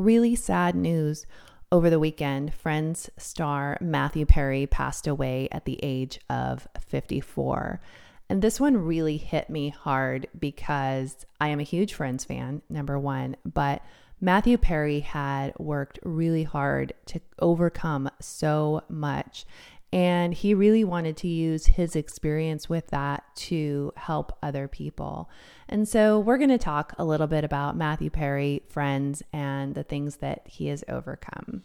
really sad news over the weekend. Friends star Matthew Perry passed away at the age of 54. And this one really hit me hard because I am a huge Friends fan, number one, but Matthew Perry had worked really hard to overcome so much. And he really wanted to use his experience with that to help other people. And so we're going to talk a little bit about Matthew Perry, friends, and the things that he has overcome.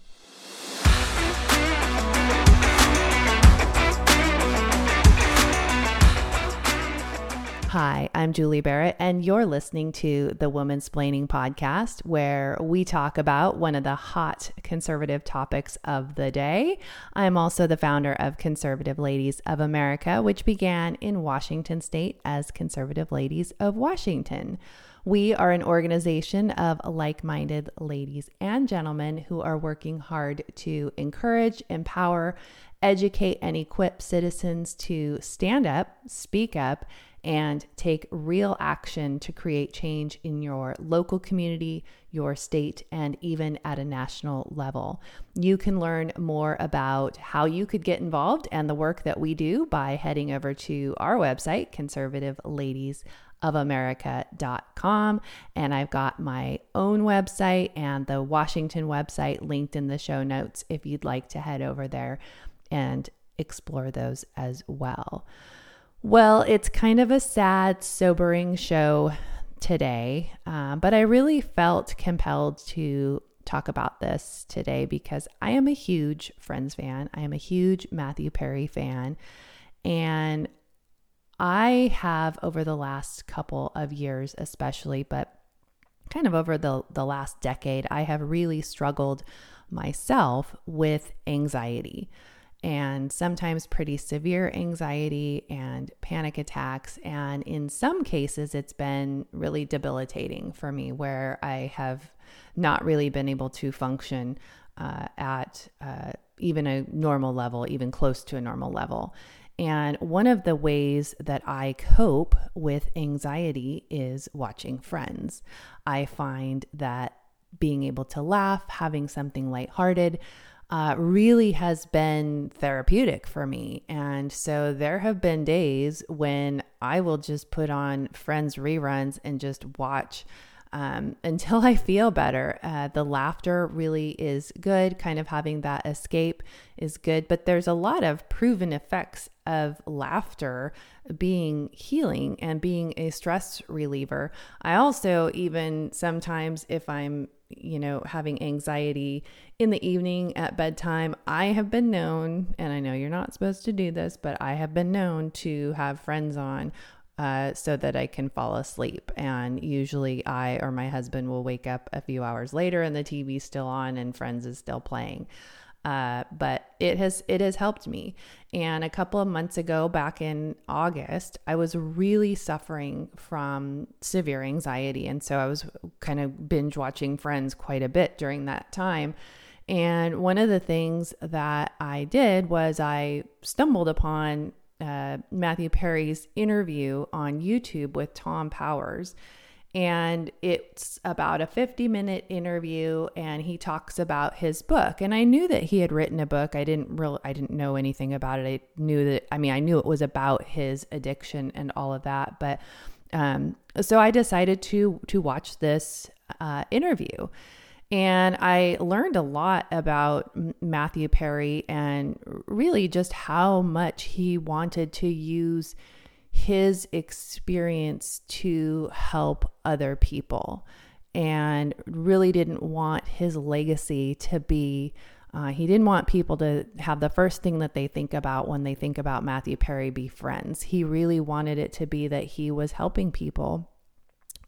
Hi, I'm Julie Barrett, and you're listening to the Woman's Womansplaining Podcast, where we talk about one of the hot conservative topics of the day. I'm also the founder of Conservative Ladies of America, which began in Washington State as Conservative Ladies of Washington. We are an organization of like minded ladies and gentlemen who are working hard to encourage, empower, educate, and equip citizens to stand up, speak up, and take real action to create change in your local community, your state, and even at a national level. You can learn more about how you could get involved and the work that we do by heading over to our website, conservativeladiesofamerica.com. And I've got my own website and the Washington website linked in the show notes if you'd like to head over there and explore those as well. Well, it's kind of a sad, sobering show today, uh, but I really felt compelled to talk about this today because I am a huge Friends fan. I am a huge Matthew Perry fan. And I have, over the last couple of years, especially, but kind of over the, the last decade, I have really struggled myself with anxiety and sometimes pretty severe anxiety and panic attacks. And in some cases, it's been really debilitating for me where I have not really been able to function uh, at uh, even a normal level, even close to a normal level. And one of the ways that I cope with anxiety is watching friends. I find that being able to laugh, having something lighthearted, uh, really has been therapeutic for me. And so there have been days when I will just put on Friends reruns and just watch um, until I feel better. Uh, the laughter really is good, kind of having that escape is good, but there's a lot of proven effects of laughter being healing and being a stress reliever. I also, even sometimes, if I'm you know, having anxiety in the evening at bedtime, I have been known, and I know you're not supposed to do this, but I have been known to have friends on uh, so that I can fall asleep. And usually I or my husband will wake up a few hours later and the TV's still on and Friends is still playing. Uh, but it has it has helped me. And a couple of months ago, back in August, I was really suffering from severe anxiety, and so I was kind of binge watching Friends quite a bit during that time. And one of the things that I did was I stumbled upon uh, Matthew Perry's interview on YouTube with Tom Powers. And it's about a 50 minute interview and he talks about his book. And i knew that he had written a book. I didn't really i didn't know anything about it. I knew that i mean i knew it was about his addiction and all of that but um, so i decided to to watch this uh, interview and I learned a lot about Matthew Perry and really just how much he wanted to use his experience to help other people and really didn't want his legacy to be uh, he didn't want people to have the first thing that they think about when they think about Matthew Perry be friends. He really wanted it to be that he was helping people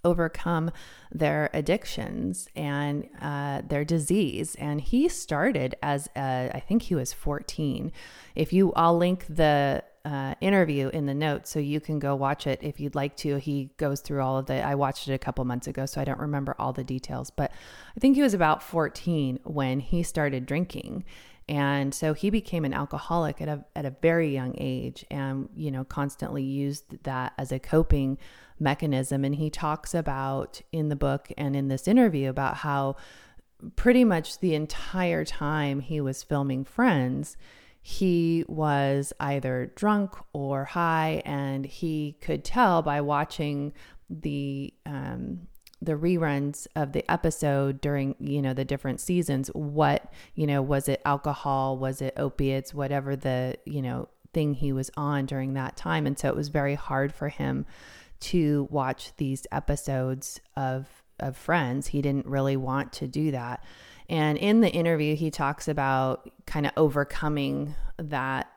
overcome their addictions and uh, their disease. And he started as a, I think he was 14. If you, I'll link the uh, interview in the notes so you can go watch it if you'd like to. He goes through all of the, I watched it a couple months ago, so I don't remember all the details, but I think he was about 14 when he started drinking. And so he became an alcoholic at a, at a very young age and, you know, constantly used that as a coping mechanism. And he talks about in the book and in this interview about how pretty much the entire time he was filming Friends, he was either drunk or high, and he could tell by watching the um, the reruns of the episode during you know the different seasons what you know was it alcohol was it opiates whatever the you know thing he was on during that time. And so it was very hard for him to watch these episodes of of friends. He didn't really want to do that. And in the interview he talks about kind of overcoming that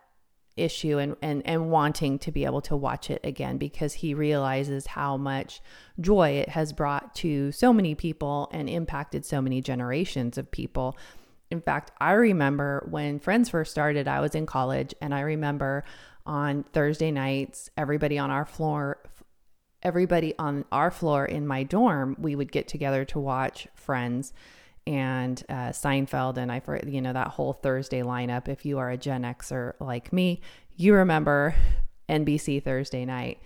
issue and, and and wanting to be able to watch it again because he realizes how much joy it has brought to so many people and impacted so many generations of people. In fact, I remember when Friends first started, I was in college and I remember on Thursday nights everybody on our floor everybody on our floor in my dorm, we would get together to watch Friends and uh, Seinfeld, and I, you know, that whole Thursday lineup. If you are a Gen Xer like me, you remember NBC Thursday night.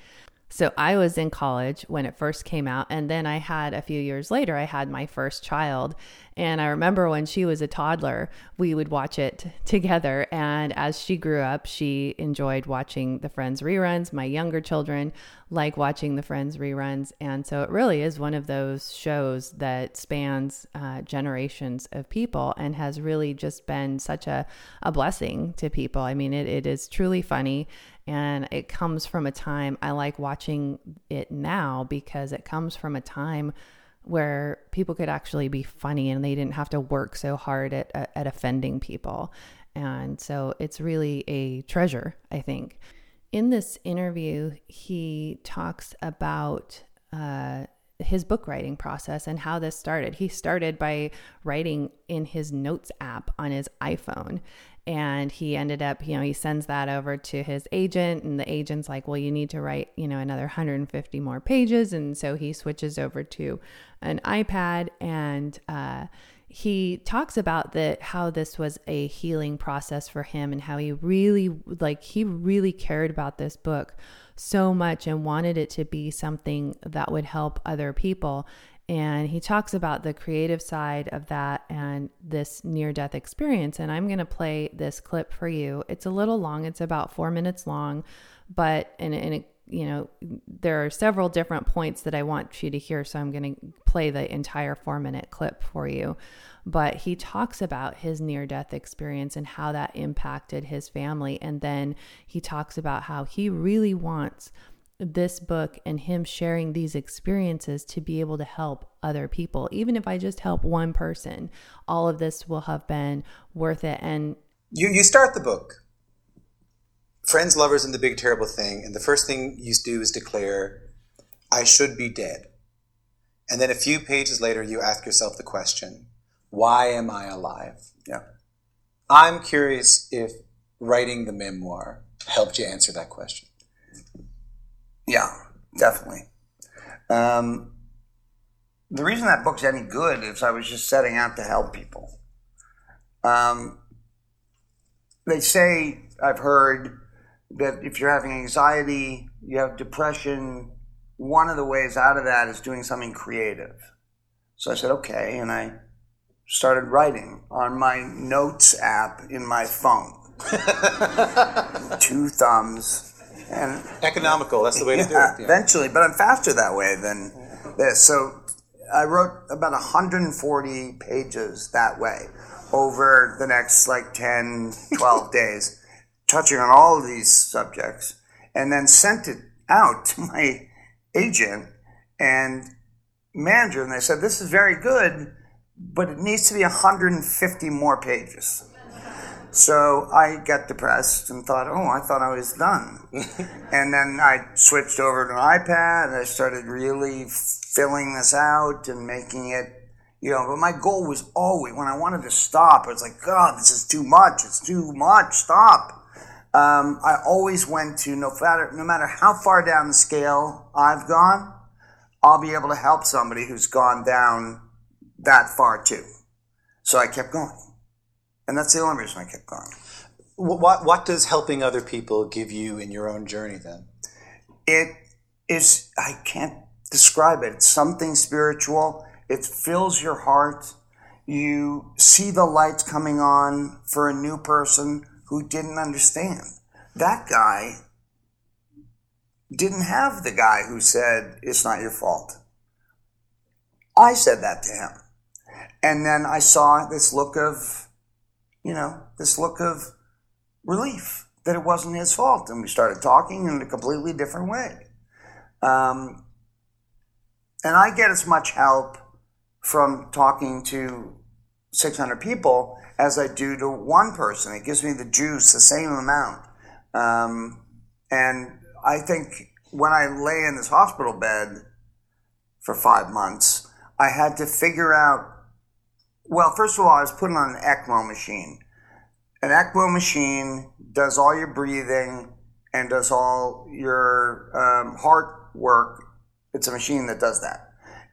So I was in college when it first came out. And then I had a few years later, I had my first child. And I remember when she was a toddler, we would watch it together. And as she grew up, she enjoyed watching the Friends reruns. My younger children like watching the Friends reruns. And so it really is one of those shows that spans uh, generations of people and has really just been such a, a blessing to people. I mean, it, it is truly funny and it comes from a time I like watching it now because it comes from a time where people could actually be funny and they didn't have to work so hard at, at, at offending people. And so it's really a treasure, I think. In this interview, he talks about uh, his book writing process and how this started. He started by writing in his notes app on his iPhone and he ended up you know he sends that over to his agent and the agent's like well you need to write you know another 150 more pages. And so he switches over to an ipad and uh, he talks about that how this was a healing process for him and how he really like he really cared about this book so much and wanted it to be something that would help other people and he talks about the creative side of that and this near death experience. And I'm going to play this clip for you. It's a little long, it's about four minutes long, but, and, and it, you know, there are several different points that I want you to hear. So I'm going to play the entire four minute clip for you. But he talks about his near death experience and how that impacted his family. And then he talks about how he really wants this book and him sharing these experiences to be able to help other people. Even if I just help one person, all of this will have been worth it. And you, you start the book, friends, lovers, and the big terrible thing. And the first thing you do is declare, I should be dead. And then a few pages later, you ask yourself the question, why am I alive? Yeah. I'm curious if writing the memoir helped you answer that question. Yeah, definitely. Um, the reason that book's any good is I was just setting out to help people. Um, they say, I've heard, that if you're having anxiety, you have depression, one of the ways out of that is doing something creative. So I said, okay, and I started writing on my notes app in my phone. Two thumbs, and economical. That's the way yeah, to do it. Yeah. Eventually, but I'm faster that way than this. So I wrote about 140 pages that way over the next like 10, 12 days, touching on all of these subjects, and then sent it out to my agent and manager, and they said, "This is very good." But it needs to be 150 more pages. So I got depressed and thought, oh, I thought I was done. and then I switched over to an iPad and I started really filling this out and making it, you know, but my goal was always, when I wanted to stop, I was like, God, this is too much. It's too much. Stop. Um, I always went to no matter, no matter how far down the scale I've gone, I'll be able to help somebody who's gone down that far too. So I kept going. And that's the only reason I kept going. What, what does helping other people give you in your own journey then? It is, I can't describe it. It's something spiritual. It fills your heart. you see the lights coming on for a new person who didn't understand. That guy didn't have the guy who said, It's not your fault. I said that to him. And then I saw this look of, you know, this look of relief that it wasn't his fault. And we started talking in a completely different way. Um, and I get as much help from talking to 600 people as I do to one person. It gives me the juice, the same amount. Um, and I think when I lay in this hospital bed for five months, I had to figure out. Well, first of all, I was put on an ECMO machine. An ECMO machine does all your breathing and does all your um, heart work. It's a machine that does that.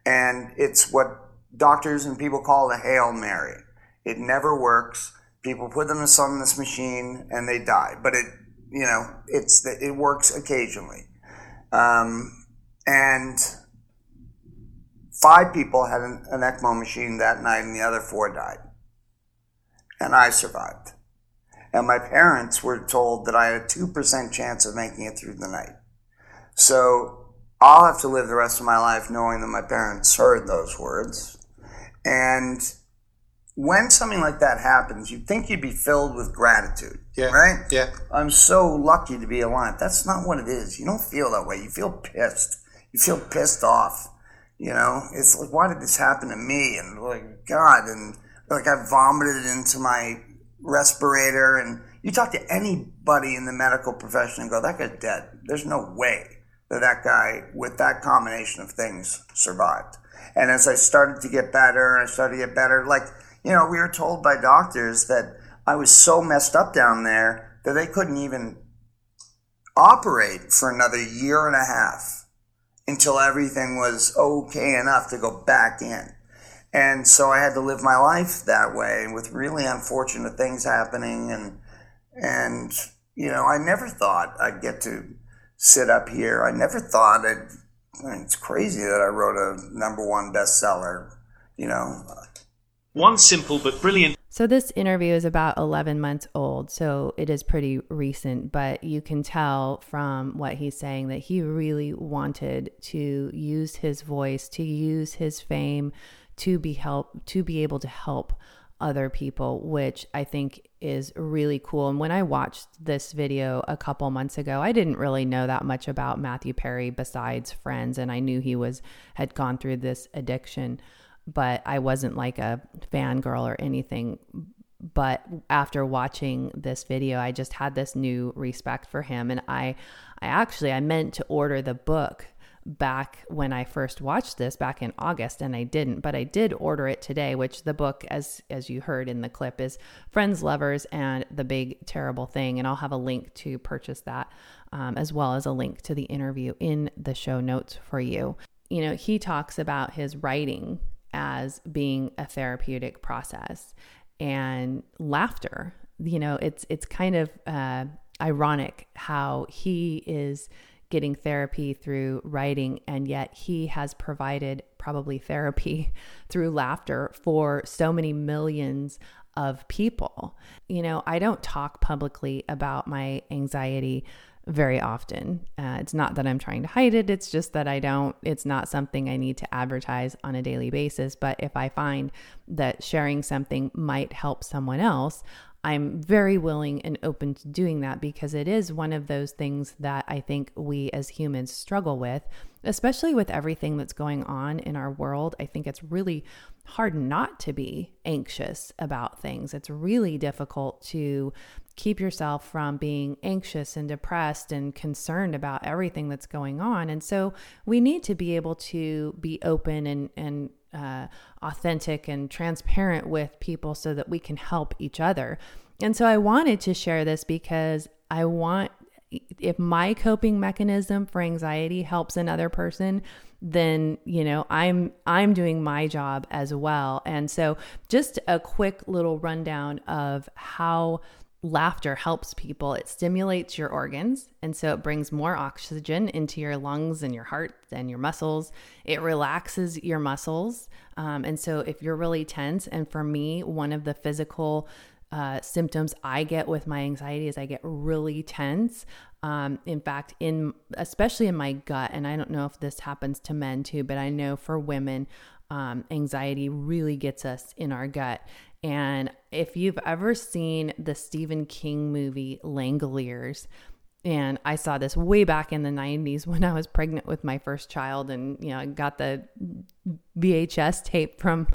And it's what doctors and people call the Hail Mary. It never works. People put them on this machine and they die. But it, you know, it's it works occasionally. Um, and five people had an, an ECMO machine that night, and the other four died. And I survived. And my parents were told that I had a 2% chance of making it through the night. So I'll have to live the rest of my life knowing that my parents heard those words. And when something like that happens, you'd think you'd be filled with gratitude. Yeah. Right? Yeah. I'm so lucky to be alive. That's not what it is. You don't feel that way. You feel pissed. You feel pissed off. You know, it's like, why did this happen to me? And like, God, and like I vomited into my respirator. And you talk to anybody in the medical profession and go, that guy's dead. There's no way that that guy with that combination of things survived. And as I started to get better I started to get better, like, you know, we were told by doctors that I was so messed up down there that they couldn't even operate for another year and a half until everything was okay enough to go back in. And so I had to live my life that way with really unfortunate things happening and and you know, I never thought I'd get to sit up here. I never thought I'd I mean, it's crazy that I wrote a number one bestseller, you know. One simple but brilliant. So, this interview is about 11 months old, so it is pretty recent, but you can tell from what he's saying that he really wanted to use his voice, to use his fame to be help to be able to help other people, which I think is really cool. And when I watched this video a couple months ago, I didn't really know that much about Matthew Perry besides friends, and I knew he was had gone through this addiction but I wasn't like a fangirl or anything. But after watching this video, I just had this new respect for him. And I, I actually, I meant to order the book back when I first watched this back in August and I didn't but I did order it today which the book as as you heard in the clip is Friends Lovers and the Big Terrible Thing and I'll have a link to purchase that um, as well as a link to the interview in the show notes for you you know he talks about his writing as being a therapeutic process. And laughter you know it's it's kind of uh, ironic how he is getting therapy through writing and yet he has provided probably therapy through laughter for so many millions of people. You know i don't talk publicly about my anxiety very often. Uh, it's not that I'm trying to hide it, it's just that I don't, it's not something I need to advertise on a daily basis. But if I find that sharing something might help someone else, I'm very willing and open to doing that because it is one of those things that I think we as humans struggle with, especially with everything that's going on in our world. I think it's really hard not to be anxious about things. It's really difficult to keep yourself from being anxious and depressed and concerned about everything that's going on. And so we need to be able to be open and, and uh, authentic and transparent with people so that we can help each other. And so I wanted to share this because I want, if my coping mechanism for anxiety helps another person, then you know i'm i'm doing my job as well and so just a quick little rundown of how laughter helps people. It stimulates your organs. And so it brings more oxygen into your lungs and your heart and your muscles. It relaxes your muscles. Um, and so if you're really tense, and for me, one of the physical uh, symptoms I get with my anxiety is I get really tense. Um, in fact, in especially in my gut, and I don't know if this happens to men too, but I know for women, um, anxiety really gets us in our gut. And if you've ever seen the Stephen King movie Langoliers, and I saw this way back in the 90s when I was pregnant with my first child and you know I got the VHS tape from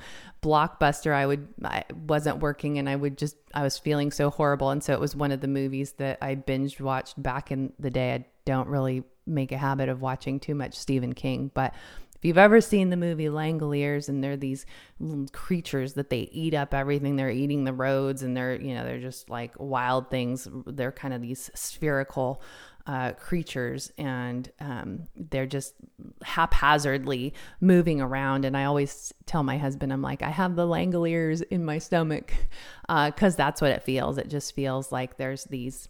Blockbuster I would I wasn't working and I would just I was feeling so horrible. And so it was one of the movies that I binge watched back in the day. I don't really make a habit of watching too much Stephen King but you've ever seen the movie Langoliers and they're these creatures that they eat up everything, they're eating the roads and they're, you know, they're just like wild things. They're kind of these spherical uh, creatures and um, they're just haphazardly moving around. And I always tell my husband, I'm like, I have the Langoliers in my stomach because uh, that's what it feels. It just feels like there's these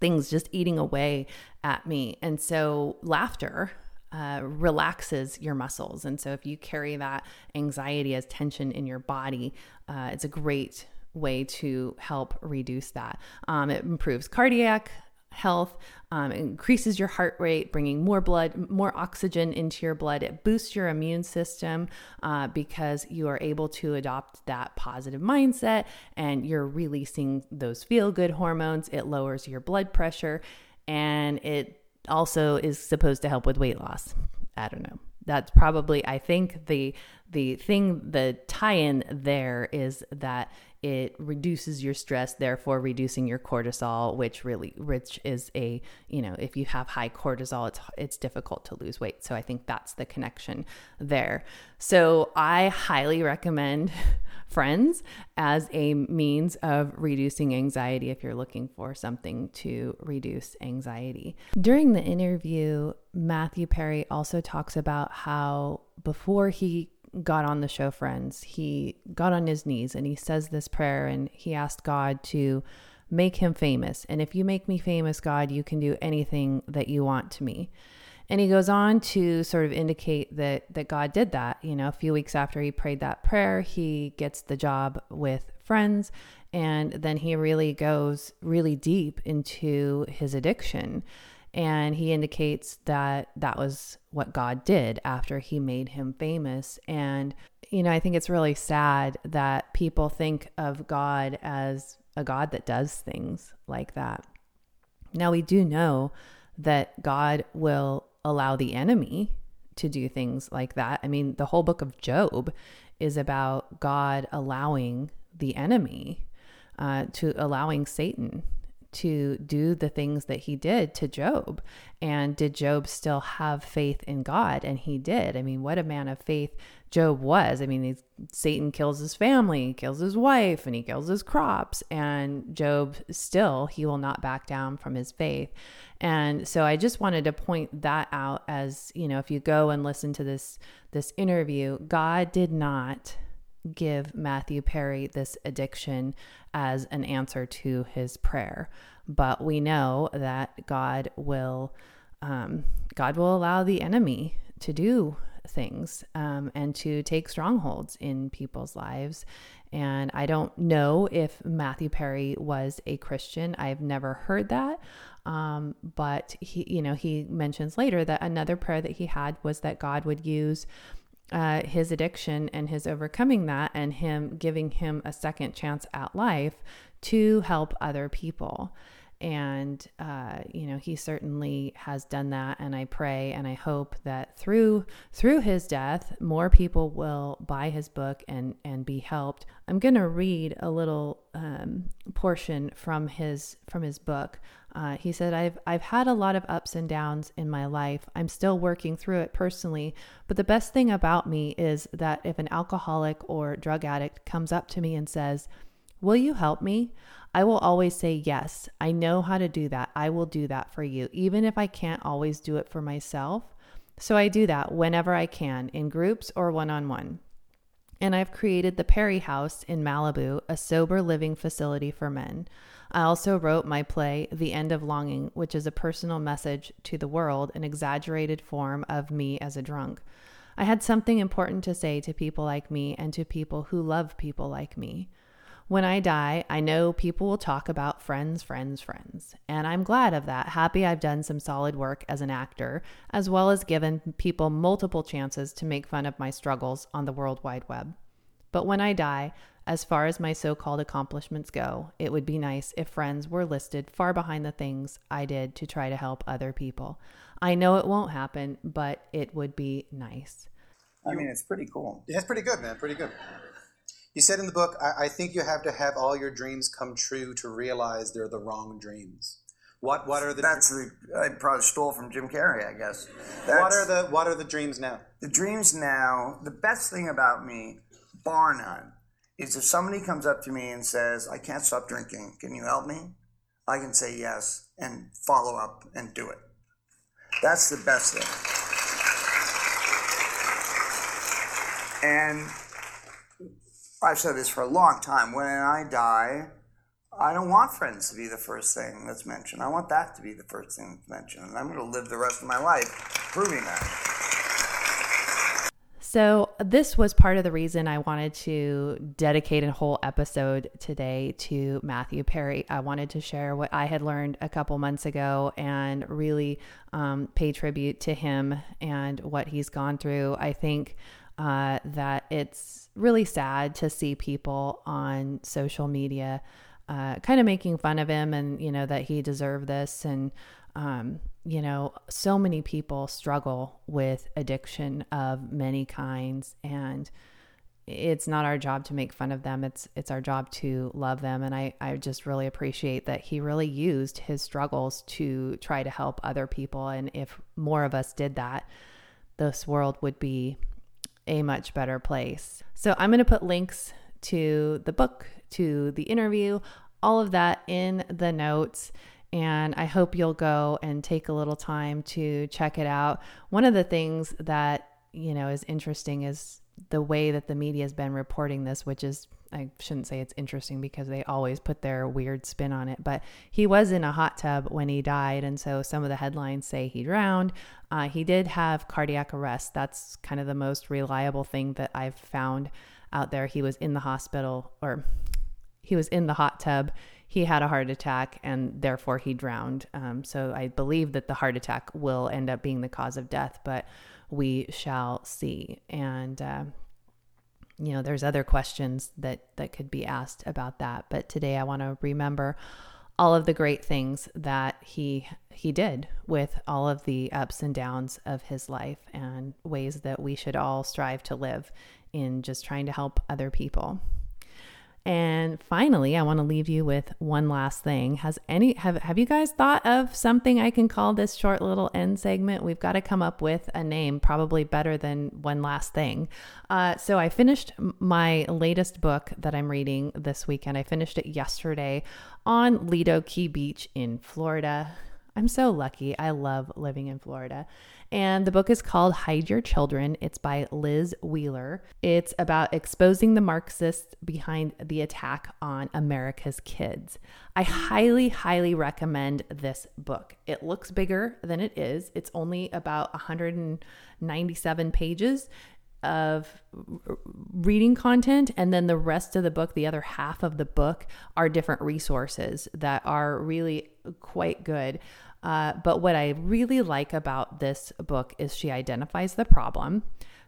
things just eating away at me. And so laughter uh, relaxes your muscles. And so, if you carry that anxiety as tension in your body, uh, it's a great way to help reduce that. Um, it improves cardiac health, um, increases your heart rate, bringing more blood, more oxygen into your blood. It boosts your immune system uh, because you are able to adopt that positive mindset and you're releasing those feel good hormones. It lowers your blood pressure and it also is supposed to help with weight loss. I don't know. That's probably I think the the thing the tie-in there is that it reduces your stress therefore reducing your cortisol which really which is a you know if you have high cortisol it's it's difficult to lose weight so i think that's the connection there so i highly recommend friends as a means of reducing anxiety if you're looking for something to reduce anxiety during the interview matthew perry also talks about how before he got on the show Friends, he got on his knees and he says this prayer and he asked God to make him famous. And if you make me famous, God, you can do anything that you want to me. And he goes on to sort of indicate that that God did that. You know, a few weeks after he prayed that prayer, he gets the job with Friends and then he really goes really deep into his addiction and he indicates that that was what God did after he made him famous. And, you know, I think it's really sad that people think of God as a God that does things like that. Now, we do know that God will allow the enemy to do things like that. I mean, the whole book of Job is about God allowing the enemy, uh, to allowing Satan to do the things that he did to Job. And did Job still have faith in God? And he did. I mean, what a man of faith Job was. I mean, Satan kills his family, kills his wife, and he kills his crops. And Job still, he will not back down from his faith. And so I just wanted to point that out as, you know, if you go and listen to this this interview, God did not give Matthew Perry this addiction as an answer to his prayer. But we know that God will um, God will allow the enemy to do things um, and to take strongholds in people's lives. And I don't know if Matthew Perry was a Christian. I've never heard that. Um, but he, you know, he mentions later that another prayer that he had was that God would use uh, his addiction and his overcoming that and him giving him a second chance at life to help other people and uh, you know he certainly has done that and i pray and i hope that through through his death more people will buy his book and and be helped. I'm going to read a little um, portion from his from his book. Uh, he said i've i've had a lot of ups and downs in my life. I'm still working through it personally but the best thing about me is that if an alcoholic or drug addict comes up to me and says will you help me I will always say, Yes, I know how to do that. I will do that for you, even if I can't always do it for myself. So I do that whenever I can, in groups or one on one. And I've created the Perry House in Malibu, a sober living facility for men. I also wrote my play, The End of Longing, which is a personal message to the world, an exaggerated form of me as a drunk. I had something important to say to people like me and to people who love people like me. When I die, I know people will talk about friends, friends, friends. And I'm glad of that. Happy I've done some solid work as an actor, as well as given people multiple chances to make fun of my struggles on the World Wide Web. But when I die, as far as my so called accomplishments go, it would be nice if friends were listed far behind the things I did to try to help other people. I know it won't happen, but it would be nice. I mean, it's pretty cool. Yeah, it's pretty good, man. Pretty good. You said in the book, I, I think you have to have all your dreams come true to realize they're the wrong dreams. What what are the That's the I probably stole from Jim Carrey, I guess. what are the what are the dreams now? the dreams now, the best thing about me, bar none, is if somebody comes up to me and says, I can't stop drinking, can you help me? I can say yes and follow up and do it. That's the best thing. And I've said this for a long time. When I die, I don't want friends to be the first thing that's mentioned. I want that to be the first thing that's mentioned. And I'm going to live the rest of my life proving that. So, this was part of the reason I wanted to dedicate a whole episode today to Matthew Perry. I wanted to share what I had learned a couple months ago and really um, pay tribute to him and what he's gone through. I think uh, that it's really sad to see people on social media uh, kind of making fun of him and, you know, that he deserved this. And, um, you know, so many people struggle with addiction of many kinds. And it's not our job to make fun of them. It's it's our job to love them. And I, I just really appreciate that he really used his struggles to try to help other people. And if more of us did that, this world would be a much better place. So I'm going to put links to the book, to the interview, all of that in the notes. And I hope you'll go and take a little time to check it out. One of the things that, you know, is interesting is the way that the media has been reporting this, which is, I shouldn't say it's interesting because they always put their weird spin on it, but he was in a hot tub when he died. And so some of the headlines say he drowned. Uh, he did have cardiac arrest. That's kind of the most reliable thing that I've found out there. He was in the hospital or he was in the hot tub. He had a heart attack and therefore he drowned. Um, so I believe that the heart attack will end up being the cause of death, but we shall see. And, uh, you know, there's other questions that, that could be asked about that. But today I want to remember all of the great things that he he did with all of the ups and downs of his life and ways that we should all strive to live in just trying to help other people. And finally, I want to leave you with one last thing. Has any have have you guys thought of something I can call this short little end segment? We've got to come up with a name, probably better than one last thing. Uh, so I finished my latest book that I'm reading this weekend. I finished it yesterday on Lido Key Beach in Florida. I'm so lucky. I love living in Florida. And the book is called Hide Your Children. It's by Liz Wheeler. It's about exposing the Marxists behind the attack on America's kids. I highly, highly recommend this book. It looks bigger than it is, it's only about 197 pages of reading content and then the rest of the book the other half of the book are different resources that are really quite good uh, but what I really like about this book is she identifies the problem.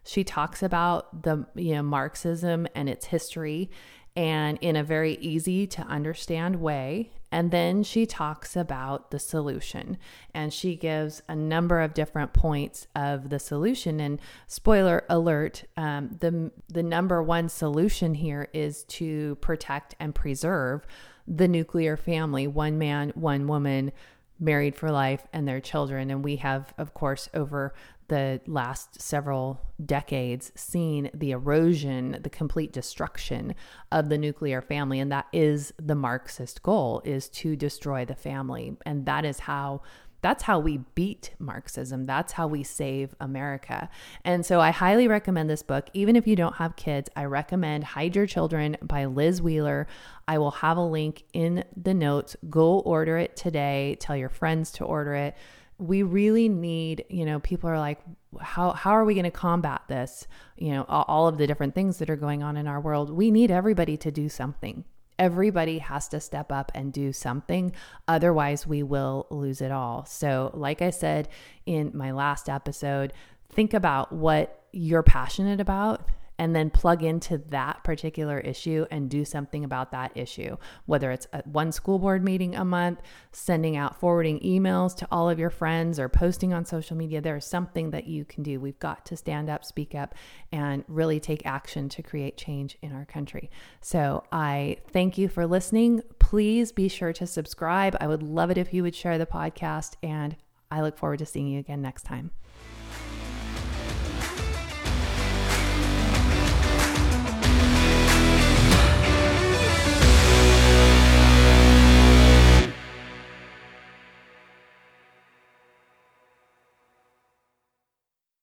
She talks about the you know Marxism and its history and in a very easy to understand way. And then she talks about the solution and she gives a number of different points of the solution. And spoiler alert, um, the, the number one solution here is to protect and preserve the nuclear family one man, one woman, married for life and their children. And we have, of course, over the last several decades seen the erosion, the complete destruction of the nuclear family. And that is the Marxist goal is to destroy the family. And that is how That's how we beat Marxism. That's how we save America. And so I highly recommend this book. Even if you don't have kids, I recommend Hide Your Children by Liz Wheeler. I will have a link in the notes. Go order it today. Tell your friends to order it. We really need, you know, people are like, how, how are we going to combat this? You know, all of the different things that are going on in our world. We need everybody to do something everybody has to step up and do something. Otherwise, we will lose it all. So, like I said in my last episode, think about what you're passionate about and then plug into that particular issue and do something about that issue. Whether it's one school board meeting a month, sending out forwarding emails to all of your friends, or posting on social media, there is something that you can do. We've got to stand up, speak up, and really take action to create change in our country. So I thank you for listening. Please be sure to subscribe. I would love it if you would share the podcast, and I look forward to seeing you again next time.